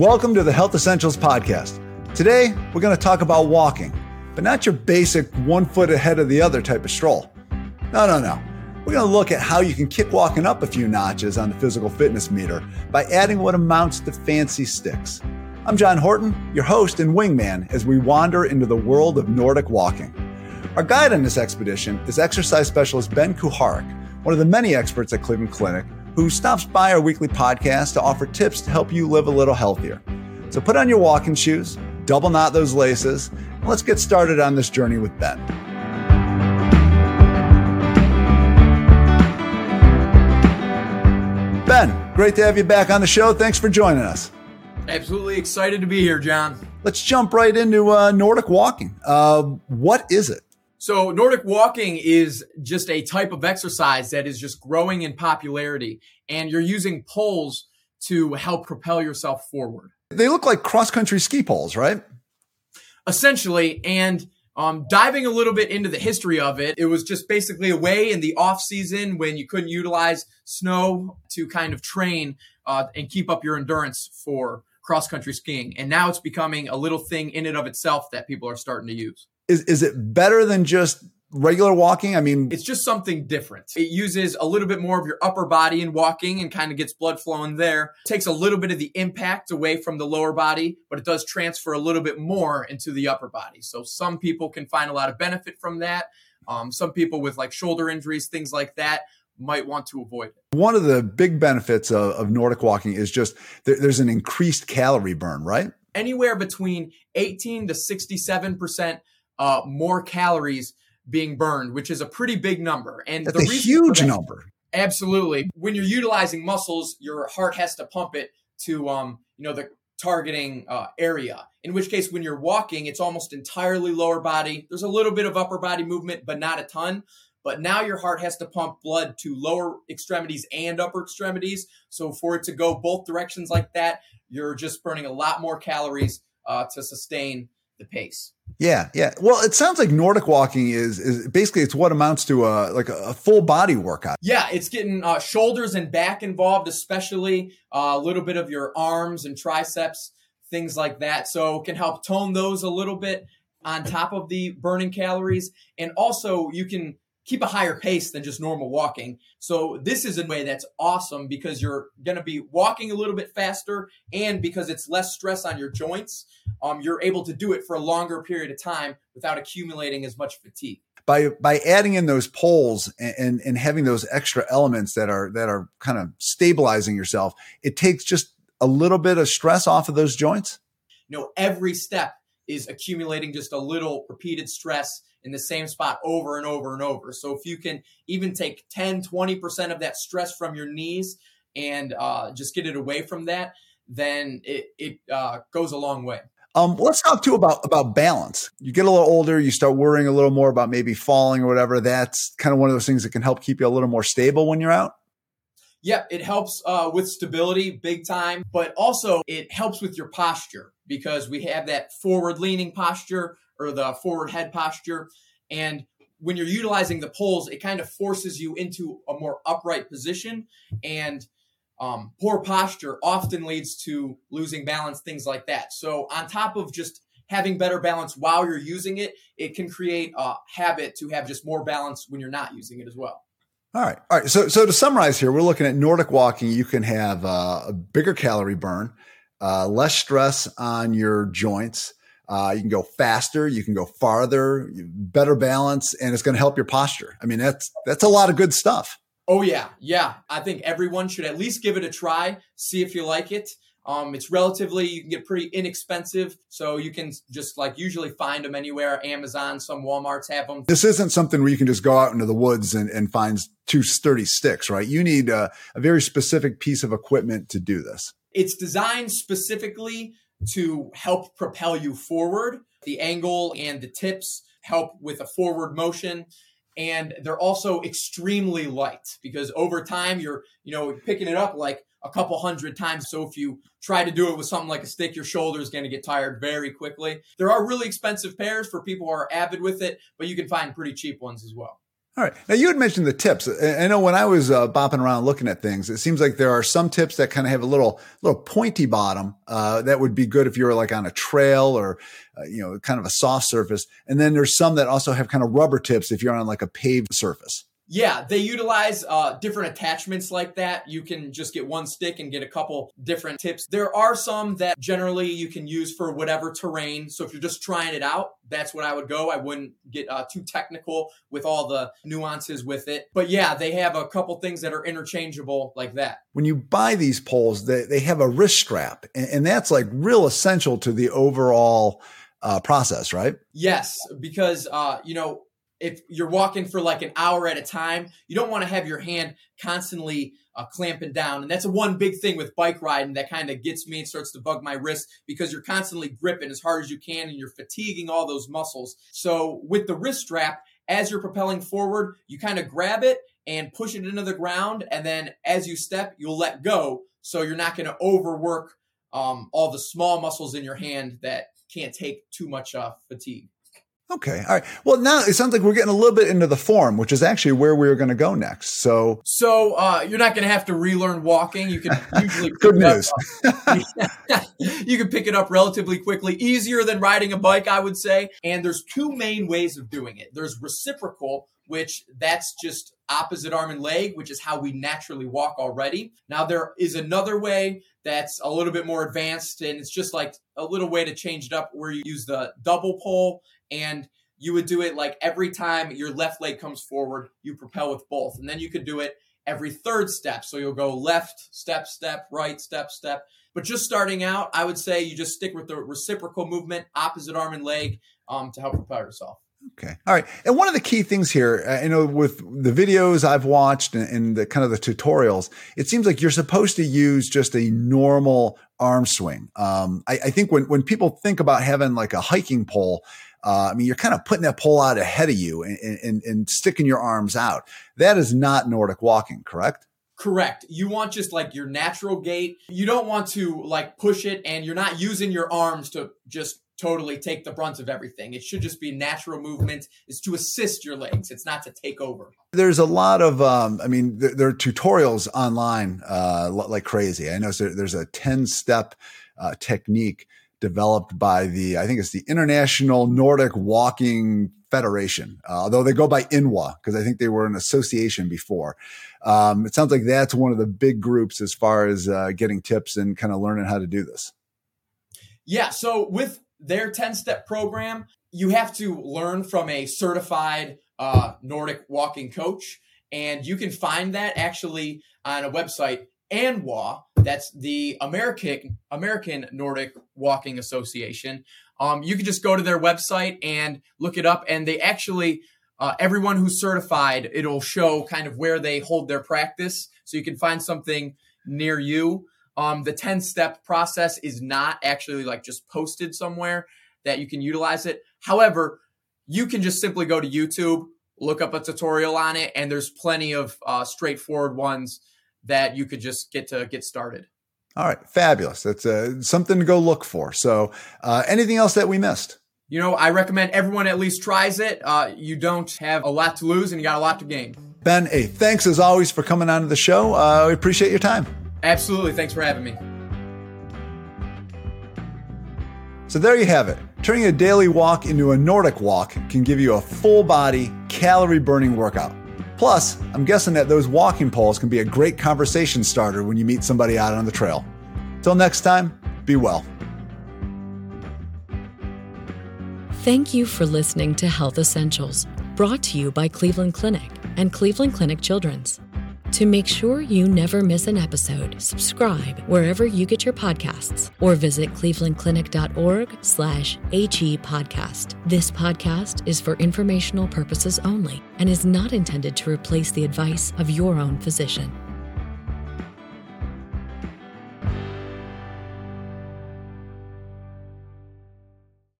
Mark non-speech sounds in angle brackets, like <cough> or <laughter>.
welcome to the Health Essentials Podcast. Today, we're going to talk about walking, but not your basic one foot ahead of the other type of stroll. No, no, no. We're going to look at how you can kick walking up a few notches on the physical fitness meter by adding what amounts to fancy sticks. I'm John Horton, your host and wingman as we wander into the world of Nordic walking. Our guide on this expedition is exercise specialist Ben Kuharik, one of the many experts at Cleveland Clinic who stops by our weekly podcast to offer tips to help you live a little healthier. So put on your walking shoes, double knot those laces, and let's get started on this journey with Ben. Ben, great to have you back on the show. Thanks for joining us. Absolutely excited to be here, John. Let's jump right into uh, Nordic walking. Uh, what is it? So Nordic walking is just a type of exercise that is just growing in popularity and you're using poles to help propel yourself forward. They look like cross country ski poles, right? Essentially. And um, diving a little bit into the history of it, it was just basically a way in the off season when you couldn't utilize snow to kind of train uh, and keep up your endurance for cross country skiing. And now it's becoming a little thing in and of itself that people are starting to use is is it better than just regular walking? I mean, it's just something different. It uses a little bit more of your upper body in walking and kind of gets blood flowing there. It takes a little bit of the impact away from the lower body, but it does transfer a little bit more into the upper body. So some people can find a lot of benefit from that. Um, some people with like shoulder injuries, things like that, might want to avoid it. One of the big benefits of, of Nordic walking is just there, there's an increased calorie burn, right? Anywhere between 18 to 67 percent uh, more calories being burned, which is a pretty big number. And That's the a huge that, number. Absolutely. When you're utilizing muscles, your heart has to pump it to, um, you know, the targeting uh, area. In which case, when you're walking, it's almost entirely lower body. There's a little bit of upper body movement, but not a ton. But now your heart has to pump blood to lower extremities and upper extremities. So for it to go both directions like that, you're just burning a lot more calories uh, to sustain the pace. Yeah, yeah. Well, it sounds like Nordic walking is is basically it's what amounts to a like a full body workout. Yeah, it's getting uh, shoulders and back involved, especially uh, a little bit of your arms and triceps, things like that. So it can help tone those a little bit on top of the burning calories, and also you can keep a higher pace than just normal walking. So this is a way that's awesome because you're going to be walking a little bit faster and because it's less stress on your joints, um, you're able to do it for a longer period of time without accumulating as much fatigue. By, by adding in those poles and, and, and having those extra elements that are that are kind of stabilizing yourself, it takes just a little bit of stress off of those joints. You know, every step is accumulating just a little repeated stress in the same spot over and over and over. So if you can even take 10, 20% of that stress from your knees and uh, just get it away from that, then it, it uh, goes a long way. Um, let's talk too about about balance. You get a little older, you start worrying a little more about maybe falling or whatever. That's kind of one of those things that can help keep you a little more stable when you're out. Yep, it helps uh, with stability big time, but also it helps with your posture because we have that forward leaning posture or the forward head posture. And when you're utilizing the poles, it kind of forces you into a more upright position. And um, poor posture often leads to losing balance, things like that. So, on top of just having better balance while you're using it, it can create a habit to have just more balance when you're not using it as well. All right. All right. So, so to summarize here, we're looking at Nordic walking. You can have uh, a bigger calorie burn, uh, less stress on your joints. Uh, you can go faster, you can go farther, better balance, and it's going to help your posture. I mean, that's that's a lot of good stuff. Oh yeah, yeah. I think everyone should at least give it a try, see if you like it. Um, it's relatively you can get pretty inexpensive, so you can just like usually find them anywhere. Amazon, some WalMarts have them. This isn't something where you can just go out into the woods and, and find two sturdy sticks, right? You need a, a very specific piece of equipment to do this. It's designed specifically to help propel you forward. The angle and the tips help with a forward motion. And they're also extremely light because over time you're you know picking it up like a couple hundred times. So if you try to do it with something like a stick your shoulder is going to get tired very quickly. There are really expensive pairs for people who are avid with it but you can find pretty cheap ones as well All right. Now you had mentioned the tips. I know when I was uh, bopping around looking at things, it seems like there are some tips that kind of have a little little pointy bottom. Uh, that would be good if you were like on a trail or uh, you know kind of a soft surface. And then there's some that also have kind of rubber tips if you're on like a paved surface. Yeah, they utilize uh, different attachments like that. You can just get one stick and get a couple different tips. There are some that generally you can use for whatever terrain. So if you're just trying it out, that's what I would go. I wouldn't get uh, too technical with all the nuances with it. But yeah, they have a couple things that are interchangeable like that. When you buy these poles, they, they have a wrist strap, and, and that's like real essential to the overall uh, process, right? Yes, because uh, you know if you're walking for like an hour at a time, you don't want to have your hand constantly uh, clamping down. And that's one big thing with bike riding that kind of gets me and starts to bug my wrist because you're constantly gripping as hard as you can and you're fatiguing all those muscles. So with the wrist strap, as you're propelling forward, you kind of grab it and push it into the ground. And then as you step, you'll let go. So you're not going to overwork um, all the small muscles in your hand that can't take too much uh, fatigue. Okay. All right. Well, now it sounds like we're getting a little bit into the form, which is actually where we are going to go next. So, so uh, you're not going to have to relearn walking. You can <laughs> usually good news. <laughs> you can pick it up relatively quickly, easier than riding a bike, I would say. And there's two main ways of doing it. There's reciprocal, which that's just opposite arm and leg, which is how we naturally walk already. Now there is another way that's a little bit more advanced, and it's just like a little way to change it up, where you use the double pole and you would do it like every time your left leg comes forward, you propel with both. And then you could do it every third step. So you'll go left, step, step, right, step, step. But just starting out, I would say you just stick with the reciprocal movement, opposite arm and leg um, to help propel yourself. Okay. All right. And one of the key things here, uh, you know, with the videos I've watched and, and, the kind of the tutorials, it seems like you're supposed to use just a normal arm swing. Um, I, I think when, when people think about having like a hiking pole, uh, I mean, you're kind of putting that pole out ahead of you and, and, and sticking your arms out. That is not Nordic walking, correct? Correct. You want just like your natural gait. You don't want to like push it and you're not using your arms to just totally take the brunt of everything. It should just be natural movement. It's to assist your legs. It's not to take over. There's a lot of, um, I mean, there, there, are tutorials online uh, like crazy. I know there's a 10 step uh, technique developed by the, I think it's the International Nordic Walking Federation, uh, although they go by INWA because I think they were an association before. Um, it sounds like that's one of the big groups as far as uh, getting tips and kind of learning how to do this. Yeah. So with their 10 step program, you have to learn from a certified uh, Nordic walking coach. And you can find that actually on a website, ANWA, that's the American American Nordic Walking Association. Um, you can just go to their website and look it up, and they actually uh, everyone who's certified, it'll show kind of where they hold their practice, so you can find something near you. Um, the 10 step process is not actually like just posted somewhere that you can utilize it. However, you can just simply go to YouTube, look up a tutorial on it, and there's plenty of uh, straightforward ones that you could just get to get started. All right, fabulous. That's uh, something to go look for. So, uh, anything else that we missed? You know, I recommend everyone at least tries it. Uh, you don't have a lot to lose, and you got a lot to gain. Ben, hey, thanks as always for coming on to the show. Uh, we appreciate your time. Absolutely. Thanks for having me. So there you have it. Turning a daily walk into a Nordic walk can give you a full body, calorie burning workout. Plus, I'm guessing that those walking poles can be a great conversation starter when you meet somebody out on the trail. Till next time, be well. Thank you for listening to Health Essentials, brought to you by Cleveland Clinic and Cleveland Clinic Children's. To make sure you never miss an episode, subscribe wherever you get your podcasts or visit clevelandclinic.org slash HE podcast. This podcast is for informational purposes only and is not intended to replace the advice of your own physician.